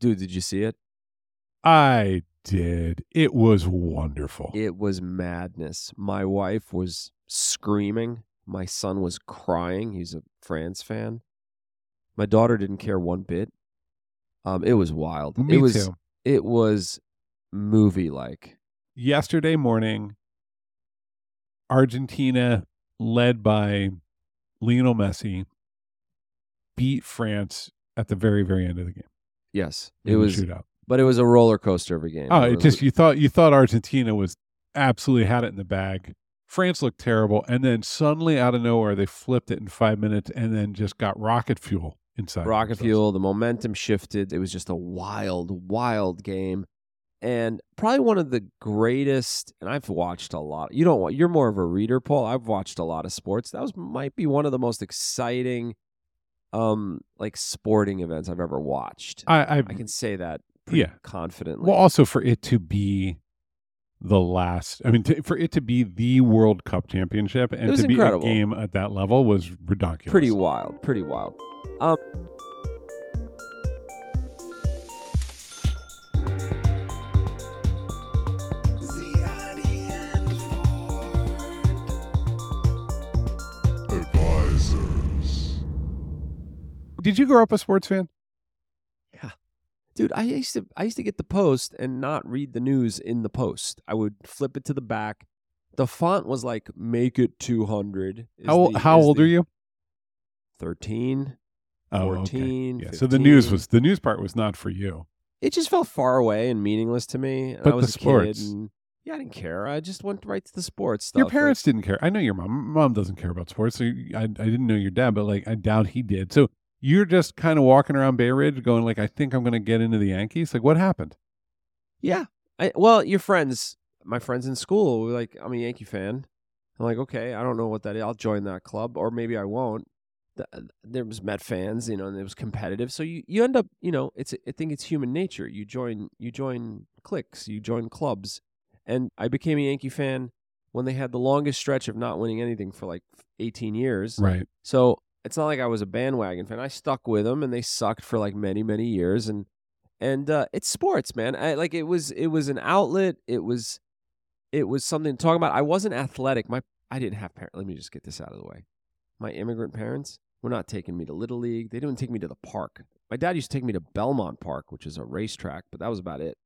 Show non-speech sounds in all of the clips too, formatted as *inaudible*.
Dude, did you see it? I did. It was wonderful. It was madness. My wife was screaming. My son was crying. He's a France fan. My daughter didn't care one bit. Um, it was wild. Me it was too. it was movie like. Yesterday morning, Argentina, led by Lionel Messi, beat France at the very, very end of the game. Yes, it was, shootout. but it was a roller coaster of a game. Oh, It it just you thought you thought Argentina was absolutely had it in the bag. France looked terrible, and then suddenly out of nowhere they flipped it in five minutes, and then just got rocket fuel inside. rocket fuel. The momentum shifted. It was just a wild, wild game, and probably one of the greatest. And I've watched a lot. You don't. You're more of a reader, Paul. I've watched a lot of sports. That was might be one of the most exciting, um, like sporting events I've ever watched. I, I, I can say that. Pretty Yeah. confidently. well, also for it to be the last. I mean, to, for it to be the World Cup championship and to be a game at that level was ridiculous. pretty wild. Pretty wild. Um. Did you grow up a sports fan? Yeah. Dude, I used to I used to get the post and not read the news in the post. I would flip it to the back. The font was like "Make it 200." is How the- how old the are you? 13, Oh, okay. 14, Yeah. So the news was the news part was not for you. It just felt far away and meaningless to me. And But I was the a sports. kid and yeah, I didn't care. I just went right to the sports stuff. Your Like, parents didn't care. I know your mom. Mom doesn't care about sports. So you- I, I didn't know your dad, but like I doubt he did. So you're just kind of walking around Bay Ridge, going like, I think I'm going to get into the Yankees. Like, what happened? Yeah. I, well, your friends, my friends in school, were like, I'm a Yankee fan. I'm like, okay, I don't know what that is. I'll join that club, or maybe I won't. The- uh, There was Met fans, you know, and it was competitive. So you, you end up, you know, it's I think it's human nature. You join you join cliques, you join clubs, and I became a Yankee fan when they had the longest stretch of not winning anything for like 18 years. Right. So it's not like I was a bandwagon fan. I stuck with them, and they sucked for like many, many years. And and uh, it's sports, man. I, like it was, it was an outlet. It was, it was something to talk about. I wasn't athletic. My, I didn't have parents. Let me just get this out of the way. My immigrant parents were not taking me to little league. They didn't take me to the park. My dad used to take me to Belmont Park, which is a racetrack, but that was about it.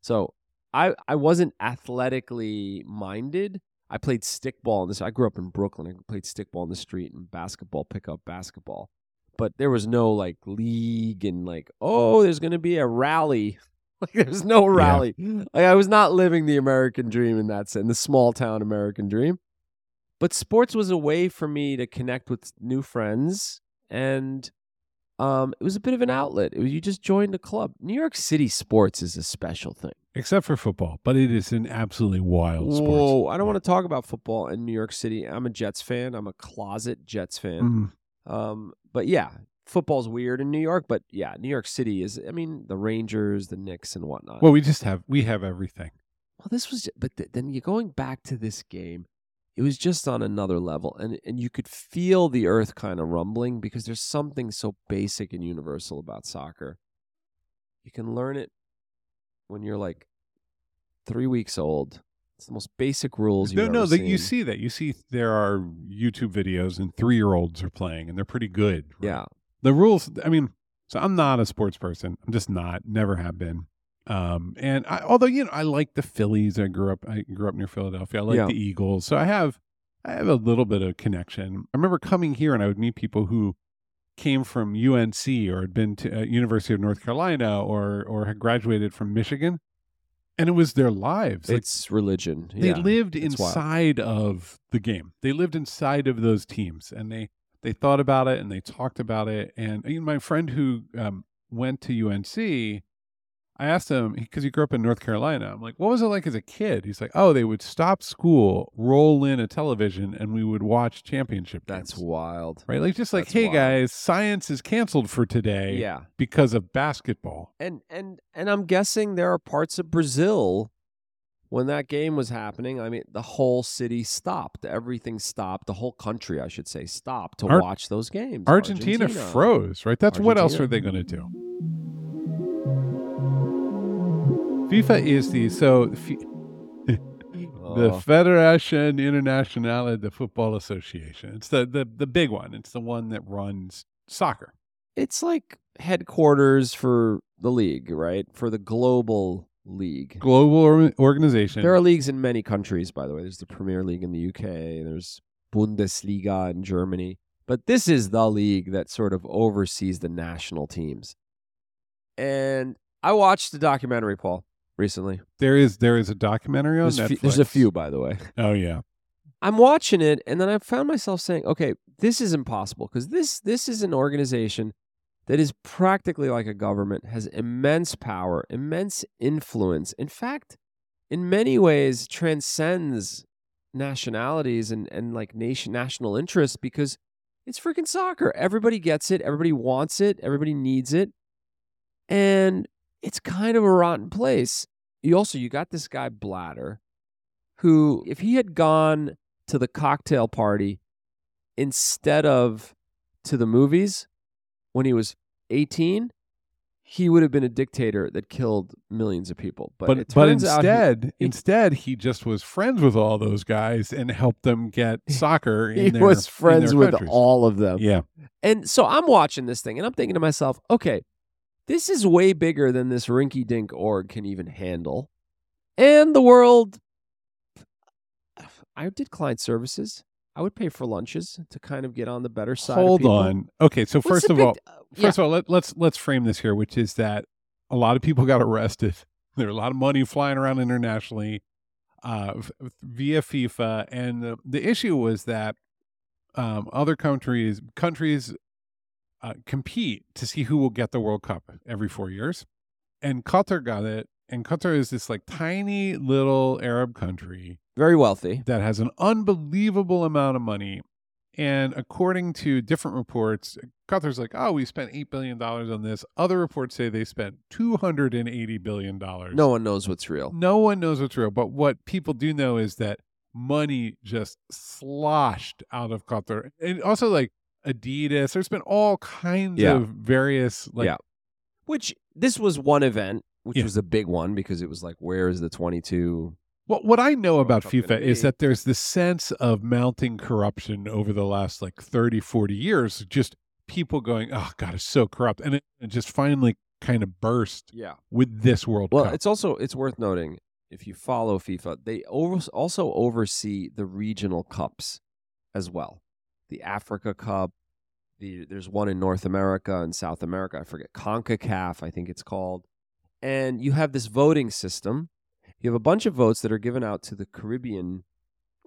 So I, I wasn't athletically minded. I played stickball in this. I grew up in Brooklyn. I played stickball in the street and basketball, pickup basketball. But there was no like league and like, oh, there's gonna be a rally. *laughs* Like there's no rally. Like I was not living the American dream in that sense, the small town American dream. But sports was a way for me to connect with new friends and um, it was a bit of an outlet. It was, you just joined a club. New York City sports is a special thing. Except for football, but it is an absolutely wild sport. Whoa, I don't want to talk about football in New York City. I'm a Jets fan. I'm a closet Jets fan. Mm. Um, but yeah, football's weird in New York. But yeah, New York City is. I mean, the Rangers, the Knicks, and whatnot. Well, we just have we have everything. Well, this was, but th- then you're going back to this game. It was just on another level, and and you could feel the earth kind of rumbling because there's something so basic and universal about soccer. You can learn it when you're like three weeks old. It's the most basic rules. You've No, no, that you see that you see there are YouTube videos and three year olds are playing and they're pretty good. right? Yeah, the rules i mean so i'm not a sports person i'm just not never have been um and I, although you know i like the phillies i grew up i grew up near philadelphia i like Yeah. the eagles so i have i have a little bit of connection i remember coming here and i would meet people who came from unc or had been to uh, university of north carolina or or had graduated from michigan and it was their lives like, it's religion. they yeah. lived it's wild. inside of the game. They lived inside of those teams, and they they thought about it and they talked about it. And you know, my friend who um, went to UNC, I asked him because he grew up in North Carolina. I'm like, what was it like as a kid? He's like, oh, they would stop school, roll in a television, and we would watch championship That's wild. right. Like just like, that's hey wild. guys, science is canceled for today Yeah. because of basketball. and and and I'm guessing there are parts of Brazil when that game was happening. I mean, the whole city stopped. Everything stopped. The whole country, I should say, stopped to Ar- watch those games. Argentina, froze, right? That's what else are they going to do? FIFA is the so F- *laughs* the Oh. Federation Internationale de Football Association. It's the, the the big one. It's the one that runs soccer. it's like headquarters for the league, right? For the global league. Global or- organization. There are leagues in many countries, by the way. There's the Premier League in the UK. There's Bundesliga in Germany. But this is the league that sort of oversees the national teams. And I watched the documentary, Paul, recently. there is there is a documentary on There's, Netflix. there's a few, by the way. *laughs* Oh yeah. I'm watching it, and then I found myself saying, "Okay, this is impossible because this this is an organization that is practically like a government, has immense power, immense influence. In fact, in many ways, transcends nationalities and and like nation national interests because it's freaking soccer. Everybody gets it. Everybody wants it. Everybody needs it, and it's kind of a rotten place. You also you got this guy Blatter, who if he had gone to the cocktail party instead of to the movies when he was 18 he would have been a dictator that killed millions of people but But but turns out he- instead he- instead he just was friends with all those guys and helped them get *laughs* soccer. he, their, was friends with countries. all of them Yeah. and so i'm watching this thing and i'm thinking to myself okay this is way bigger than this rinky dink org can even handle. And the world i did client services. I would pay for lunches to kind of get on the better side of Hold on. Okay, so What's first of big- all, uh, First of all, let, let's let's frame this here, which is that a lot of people got arrested. *laughs* There are a lot of money flying around internationally uh, via FIFA, and the, the issue was that um, other countries countries uh, compete to see who will get the World Cup every four years, and Qatar got it. And Qatar is this like tiny little Arab country very wealthy that has an unbelievable amount of money. And according to different reports, Qatar's like, oh, we spent $8 billion on this. Other reports say they spent $280 billion. no one knows what's real No one knows what's real. But what people do know is that money just sloshed out of Qatar. And also, like, Adidas, there's been all kinds Yeah. of various, like, Yeah. which this was one event which Yeah. was a big one because it was like where is the 22 well, what I know about FIFA is that there's this sense of mounting corruption over the last like 30, 40 years. Just people going, oh God, it's so corrupt. And it, it just finally kind of burst yeah with this World well Cup. it's also it's worth noting if you follow FIFA they over, also oversee the regional cups as well the Africa Cup the there's one in North America and South America I forget CONCACAF I think it's called and you have this voting system you have a bunch of votes that are given out to the Caribbean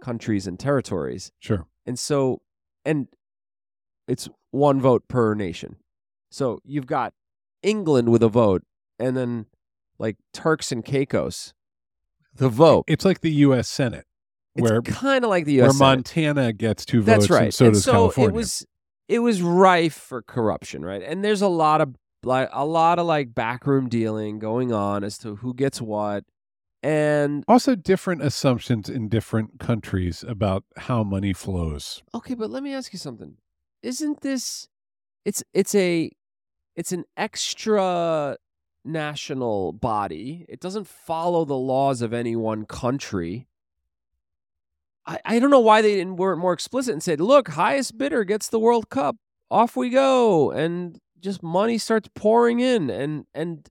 countries and territories Sure. And so, and it's one vote per nation. So you've got England with a vote, and then like Turks and Caicos, the vote. It's like the U.S. Senate, where kind of like the where U.S. Senate. Montana gets two votes, That's right. and so and does so California. it was it was rife for corruption, right? And there's a lot of like a lot of like backroom dealing going on as to who gets what, and also different assumptions in different countries about how money flows. Okay, but let me ask you something. Isn't this it's it's a it's an extra national body. It doesn't follow the laws of any one country. I, I don't know why they didn't weren't more explicit and said, look, highest bidder gets the World Cup. Off we go. And just money starts pouring in and and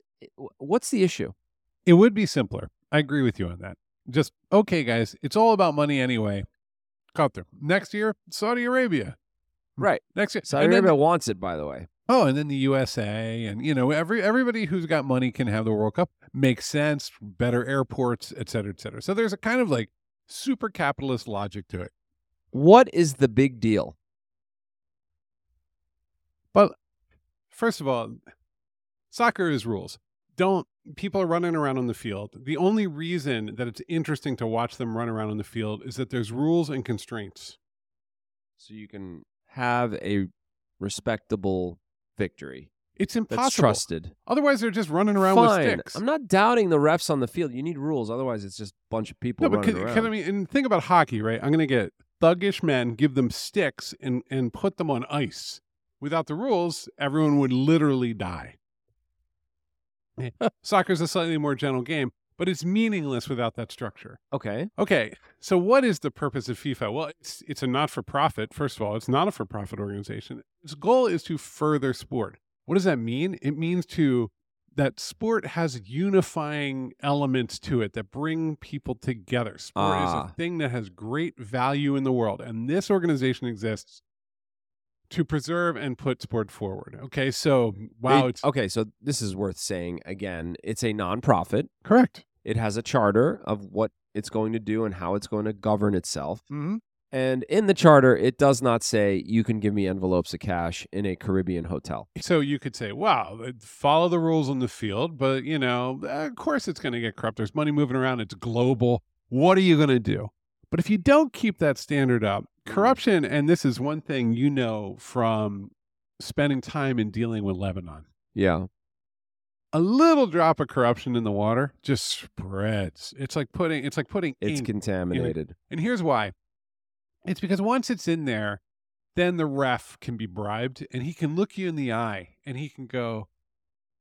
what's the issue? It would be simpler. I agree with you on that. Just okay, guys. It's all about money anyway. Qatar. Next year, Saudi Arabia. Hmm. Right. Next year, Saudi and then- Arabia wants it, by the way. Oh, and then the USA, and you know, every everybody who's got money can have the World Cup. Makes sense. Better airports, et cetera, et cetera. So there's a kind of like super capitalist logic to it. What is the big deal? Well, First of all, soccer is rules. Don't people are running around on the field. The only reason that it's interesting to watch them run around on the field is that there's rules and constraints. so you can have a respectable victory It's that's impossible. trusted. Otherwise, they're just running around Fine. with sticks. I'm not doubting the refs on the field. You need rules, otherwise it's just a bunch of people no, but running can, around. can I mean, and think about hockey, right? I'm going to get thuggish men, give them sticks, and and put them on ice. Without the rules, everyone would literally die. Eh, *laughs* Soccer's a slightly more gentle game, but it's meaningless without that structure. Okay. Okay, so what is the purpose of FIFA? Well, it's it's a not for profit. First of all, it's not a for profit organization. Its goal is to further sport. What does that mean? It means to that sport has unifying elements to it that bring people together. Sport is Ah. a thing that has great value in the world, and this organization exists to preserve and put sport forward. Okay, so wow, It- it's okay. So this is worth saying again. It's a nonprofit. correct. It has a charter of what it's going to do and how it's going to govern itself. hmm And in the charter, it does not say you can give me envelopes of cash in a Caribbean hotel. So you could say, wow, uh, follow the rules on the field, but you know, of course it's going to get corrupt. There's money moving around. It's global. What are you going to do? But if you don't keep that standard up, corruption, and this is one thing you know from spending time in dealing with Lebanon, Yeah. a little drop of corruption in the water just spreads. It's like putting, it's like putting It's contaminated. and here's why. It's because once it's in there, then the ref can be bribed and he can look you in the eye and he can go,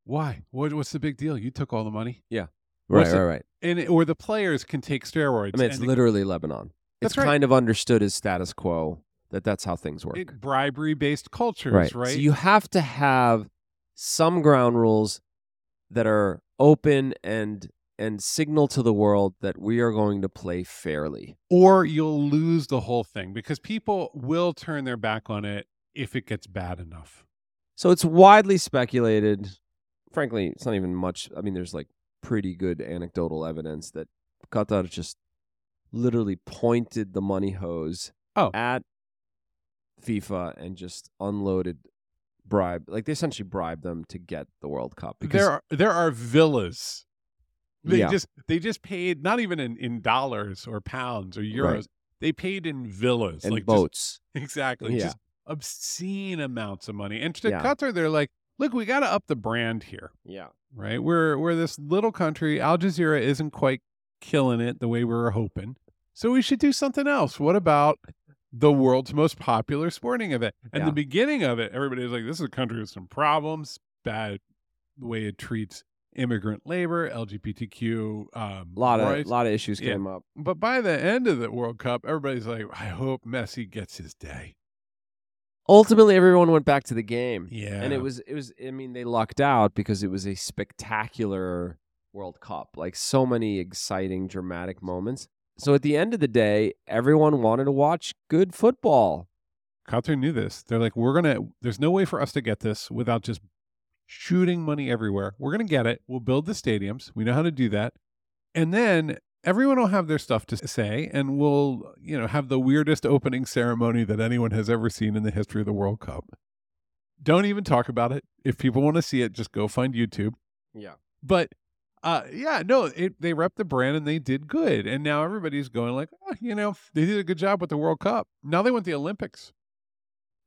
Why? What, what's the big deal? You took all the money. Yeah. Right, right, right. And it- or the players can take steroids. I mean, it's literally Lebanon. That's It's right. kind of understood as status quo that that's how things work. bribery based cultures, right. right? So you have to have some ground rules that are open and and signal to the world that we are going to play fairly. or you'll lose the whole thing because people will turn their back on it if it gets bad enough. So it's widely speculated. Frankly, it's not even much. I mean, there's like pretty good anecdotal evidence that Qatar just literally pointed the money hose Oh. at FIFA and just unloaded bribe. Like they essentially bribed them to get the World Cup because there are there are villas. They Yeah. just they just paid not even in, in dollars or pounds or euros. Right. They paid in villas, and like just- boats. *laughs* exactly, Yeah. just obscene amounts of money. And to Yeah. Qatar, they're like, look, we got to up the brand here, yeah. right? We're we're this little country. Al Jazeera isn't quite killing it the way we were hoping, so we should do something else. What about the world's most popular sporting event? And Yeah. the beginning of it, everybody was like, this is a country with some problems, bad the way it treats immigrant labor, LGBTQ um, A lot of rights. lot of issues Yeah. came up. But by the end of the World Cup, everybody's like, I hope Messi gets his day. Ultimately, everyone went back to the game. Yeah. and it was it was i mean they lucked out because it was a spectacular world cup like so many exciting dramatic moments so at the end of the day everyone wanted to watch good football Qatar knew this. They're like, we're going to, there's no way for us to get this without just shooting money everywhere. We're going to get it. We'll build the stadiums. We know how to do that. And then everyone will have their stuff to say and we'll, you know, have the weirdest opening ceremony that anyone has ever seen in the history of the World Cup. Don't even talk about it. If people want to see it, just go find YouTube. yeah But uh, yeah, no, it, they rep the brand and they did good. And now everybody's going like, oh, you know, they did a good job with the World Cup. Now they want the Olympics.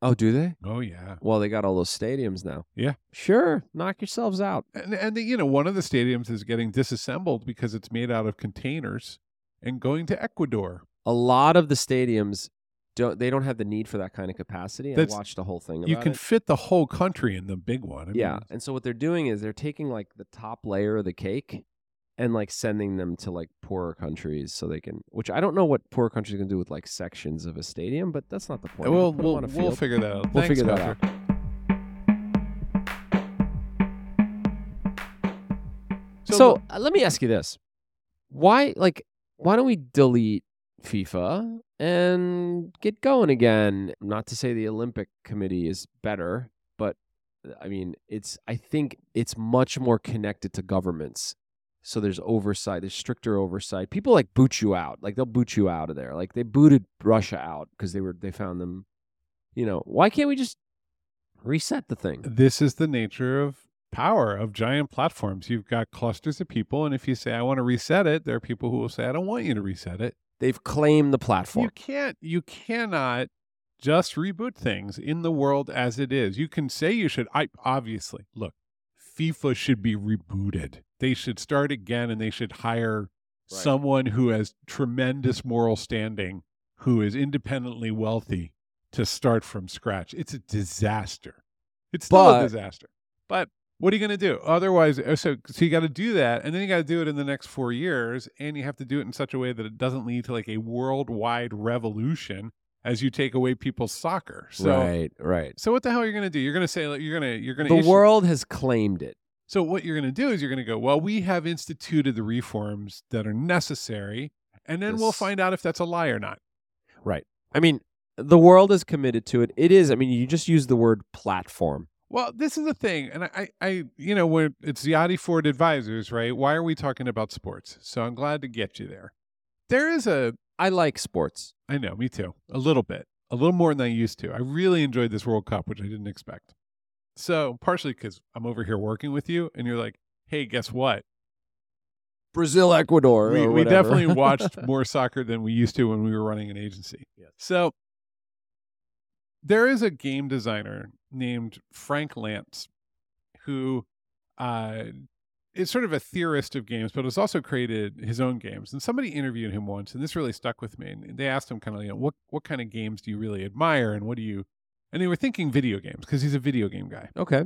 Oh do they Oh yeah. well they got all those stadiums now Yeah. sure knock yourselves out And and the, you know, one of the stadiums is getting disassembled because it's made out of containers and going to Ecuador. a lot of the stadiums don't they don't have the need for that kind of capacity That's- i watched the whole thing You can it. fit the whole country in the big one. I yeah mean, and so what they're doing is they're taking like the top layer of the cake and like sending them to like poorer countries so they can which i don't know what poor countries can do with like sections of a stadium but that's not the point. We'll we'll, we'll figure that out. We'll Thanks, figure that Qatar. so, uh, let me ask you this. Why like why don't we delete fifa and get going again? Not to say the olympic committee is better but uh, i mean it's i think it's much more connected to governments so there's oversight there's stricter oversight people like boot you out like they'll boot you out of there like they booted russia out because they were they found them you know why can't we just reset the thing this is the nature of power of giant platforms. You've got clusters of people, and if you say I want to reset it, there are people who will say I don't want you to reset it. they've claimed the platform You can't. You cannot just reboot things in the world as it is. You can say you should. I obviously look. FIFA should be rebooted. They should start again, and they should hire Right. someone who has tremendous moral standing, who is independently wealthy, to start from scratch. It's a disaster. It's still But- a disaster. But What are you going to do? Otherwise, uh, so so you got to do that, and then you got to do it in the next four years, and you have to do it in such a way that it doesn't lead to like a worldwide revolution as you take away people's soccer. So, right, right. so what the hell are you going to do? You're going to say like, you're going to you're going to The world has claimed it. So what you're going to do is you're going to go, well, we have instituted the reforms that are necessary, and then we'll find out if that's a lie or not. Right. I mean, the world is committed to it. It is. I mean, you just use the word platform. Well, this is the thing, and I, I, I you know, when it's the Ziade Ford Advisors, right? Why are we talking about sports? So I'm glad to get you there. There is a, I like sports. I know, me too, a little bit, a little more than I used to. I really enjoyed this World Cup, which I didn't expect. So partially because I'm over here working with you, and you're like, hey, guess what? Brazil, Ecuador. we, we definitely watched *laughs* more soccer than we used to when we were running an agency. Yes. So there is a game designer named Frank Lantz who uh, is sort of a theorist of games, but has also created his own games. And somebody interviewed him once, and this really stuck with me. And they asked him kind of, you know, what what kind of games do you really admire, and what do you? And they were thinking video games because he's a video game guy. okay.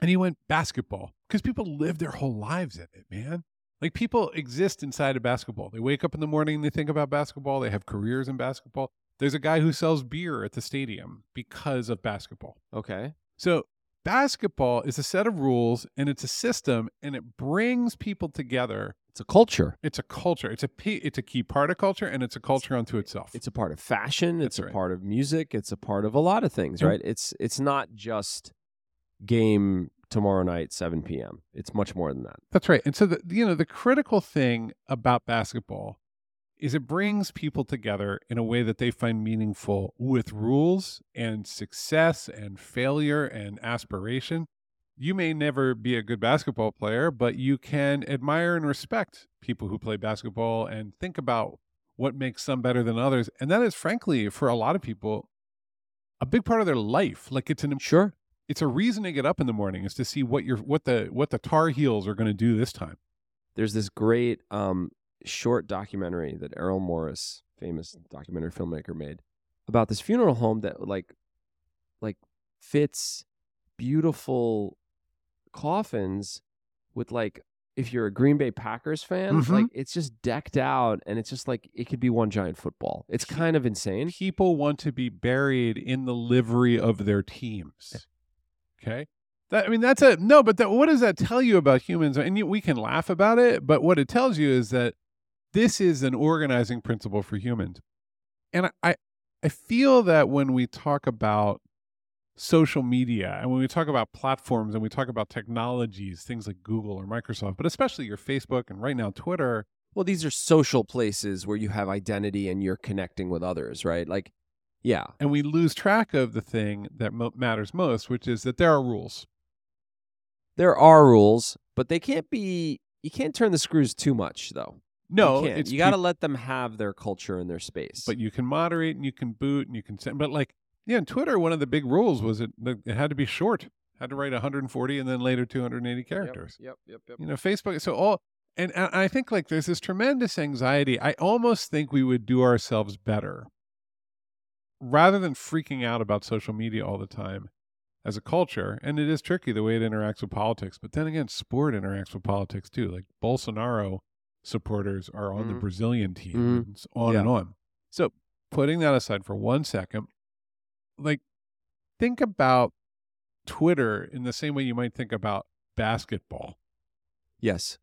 And he went basketball because people live their whole lives in it, man. Like people exist inside of basketball. They wake up in the morning and they think about basketball. They have careers in basketball. There's a guy who sells beer at the stadium because of basketball. Okay. So basketball is a set of rules and it's a system and it brings people together. It's a culture. It's a culture. It's a it's a key part of culture and it's a culture unto itself. It's a part of fashion. That's It's a part of music. It's a part of a lot of things, And- right? It's it's not just game tomorrow night, 7 p.m. It's much more than that. That's right. And so the you know the critical thing about basketball is it brings people together in a way that they find meaningful with rules and success and failure and aspiration. You may never be a good basketball player, but you can admire and respect people who play basketball and think about what makes some better than others. And that is frankly for a lot of people a big part of their life. Like it's an Sure. it's a reason to get up in the morning is to see what your what the what the Tar Heels are going to do this time. There's this great um, short documentary that Errol Morris, famous documentary filmmaker, made about this funeral home that like like fits beautiful coffins with like if you're a Green Bay Packers fan, Mhm. like it's just decked out and it's just like it could be one giant football. It's kind of insane. people want to be buried in the livery of their teams. Okay. That, I mean, that's a no, but that, what does that tell you about humans? And you, we can laugh about it, but what it tells you is that this is an organizing principle for humans. And I, I, feel that when we talk about social media and when we talk about platforms and we talk about technologies, things like Google or Microsoft, but especially your Facebook and right now Twitter, Well, these are social places where you have identity and you're connecting with others, right? Like, yeah, and we lose track of the thing that mo- matters most, which is that there are rules. there are rules, but they can't be. You can't turn the screws too much, though. No, you, it's you got to peop- let them have their culture and their space. but you can moderate and you can boot and you can send. But like, yeah, in Twitter, one of the big rules was it it had to be short, had to write 140 and then later 280 characters. Yep, yep, yep. You know, Facebook. So all, and I think like there's this tremendous anxiety. I almost think we would do ourselves better rather than freaking out about social media all the time as a culture. And it is tricky the way it interacts with politics. But then again, sport interacts with politics too. Like Bolsonaro supporters are on the Mhm. Brazilian team, Mhm. and on Yeah. and on. So putting that aside for one second, like think about Twitter in the same way you might think about basketball Yes,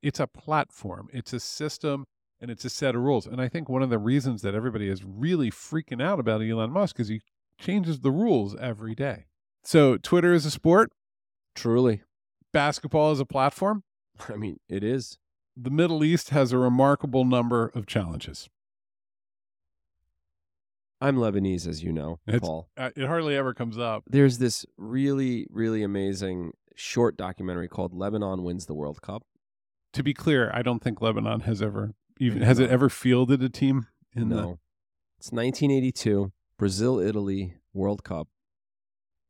it's a platform, it's a system, and it's a set of rules. And I think one of the reasons that everybody is really freaking out about Elon Musk is he changes the rules every day. So Twitter is a sport, truly. basketball is a platform. *laughs* I mean, it is. The Middle East has a remarkable number of challenges. I'm Lebanese, as you know, It's- Paul. Uh, it hardly ever comes up. There's this really, really amazing short documentary called "Lebanon Wins the World Cup." To be clear, I don't think Lebanon has ever even has it ever fielded a team in the no, it's 1982, Brazil, Italy World Cup,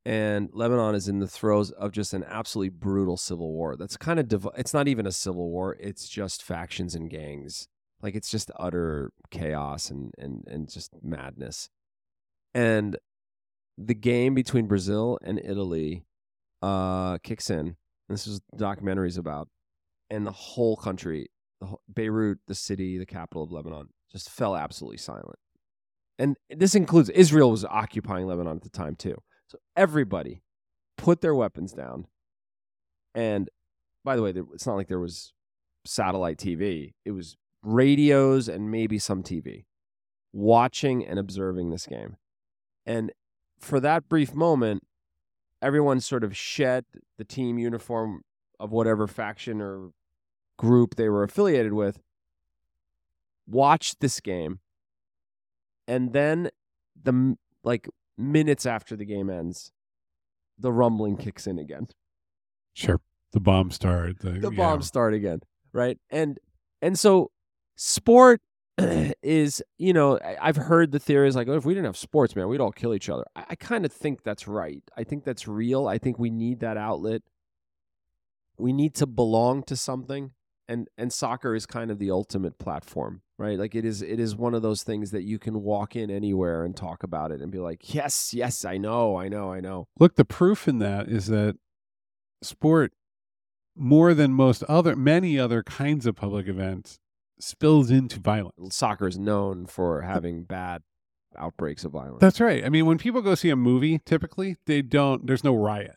and Lebanon is in the throes of just an absolutely brutal civil war. That's kind of div- it's not even a civil war; it's just factions and gangs. Like it's just utter chaos and and and just madness. And the game between Brazil and Italy uh, kicks in, This is documentaries about, and the whole country, the whole, Beirut, the city, the capital of Lebanon, just fell absolutely silent. And this includes Israel was occupying Lebanon at the time too. So everybody put their weapons down. And by the way, there, it's not like there was satellite TV. It was radios and maybe some TV, watching and observing this game. And for that brief moment, everyone sort of shed the team uniform of whatever faction or group they were affiliated with, watched this game, and then the like minutes after the game ends, the rumbling kicks in again. Sure. The bomb start. The, The yeah. bombs start again, right? And and so sport *clears throat* is, you know, I've heard the theories like, oh, if we didn't have sports, man, we'd all kill each other. I, I kind of think that's right. I think that's real. I think we need that outlet. We need to belong to something, and and soccer is kind of the ultimate platform, right? Like it is it is one of those things that you can walk in anywhere and talk about it and be like, yes, yes, I know, I know, I know. Look, the proof in that is that sport, more than most other, many other kinds of public events, spills into violence. Soccer is known for having bad outbreaks of violence. That's right. I mean, when people go see a movie, typically they don't. There's no riot.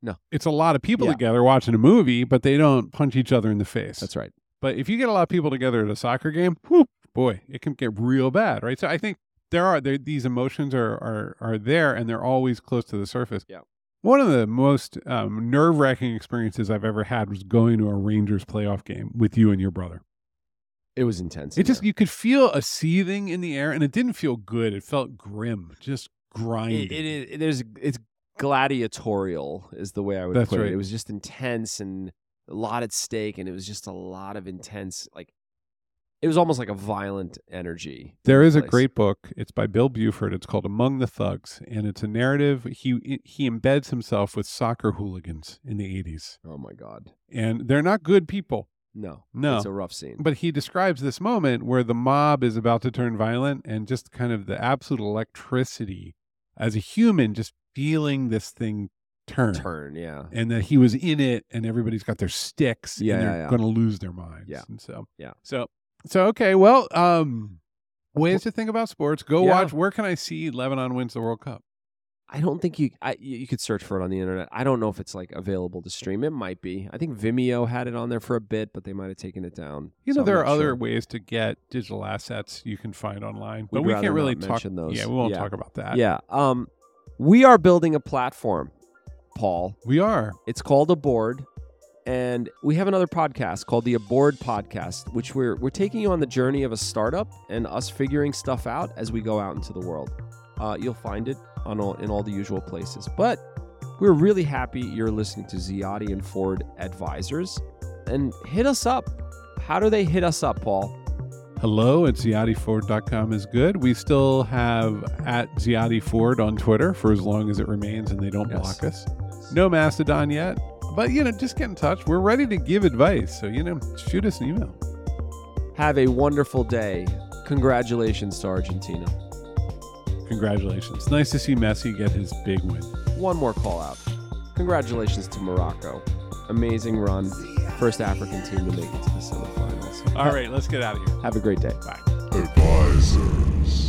No. it's a lot of people Yeah. together watching a movie, but they don't punch each other in the face. That's right. But if you get a lot of people together at a soccer game, whew, boy, it can get real bad, right? So I think there are there, these emotions are, are are there, and they're always close to the surface. Yeah. One of the most um, nerve wracking experiences I've ever had was going to a Rangers playoff game with you and your brother. It was intense. It just you could feel a seething in the air, and it didn't feel good. It felt grim, just grinding. it, it, it there's it's gladiatorial is the way I would That's put right. it. It was just intense and a lot at stake, and it was just a lot of intense like. It was almost like a violent energy. There is a great book. It's by Bill Buford. It's called Among the Thugs, and it's a narrative. He he embeds himself with soccer hooligans in the '80s, Oh my god, and they're not good people. no, No. it's a rough scene. But he describes this moment where the mob is about to turn violent, and just kind of the absolute electricity as a human, just feeling this thing turn, Turn, yeah, and that he was in it, and everybody's got their sticks, Yeah, and they're yeah, yeah. going to lose their minds. Yeah. and so Yeah. so so okay. Well, um, ways to think about sports. Go Yeah. watch. Where can I see Lebanon wins the World Cup? I don't think you, I, you could search for it on the internet. I don't know if it's like available to stream. It might be. I think Vimeo had it on there for a bit, but they might have taken it down. You So know, I'm there are not other sure. ways to get digital assets you can find online, but We'd we can't really not talk. mention those. Yeah, we won't Yeah. talk about that. Yeah. Um, we are building a platform, Paul. we are. It's called Aboard, and we have another podcast called the Aboard Podcast, which we're we're taking you on the journey of a startup and us figuring stuff out as we go out into the world. Uh, you'll find it on all, in all the usual places. But we're really happy you're listening to Ziade and Ford Advisors, and hit us up. How do they hit us up, Paul? Hello at ZiadeFord.com is good. We still have at Ziade Ford on Twitter for as long as it remains and they don't Yes. block us. No Mastodon yet, but you know, just get in touch. We're ready to give advice. So, you know, shoot us an email. Have a wonderful day. Congratulations to Argentina. Congratulations. Nice to see Messi get his big win. one more call out. Congratulations to Morocco. Amazing run. First African team to make it to the semifinals. All right, let's get out of here. Have a great day. Bye. Advisors.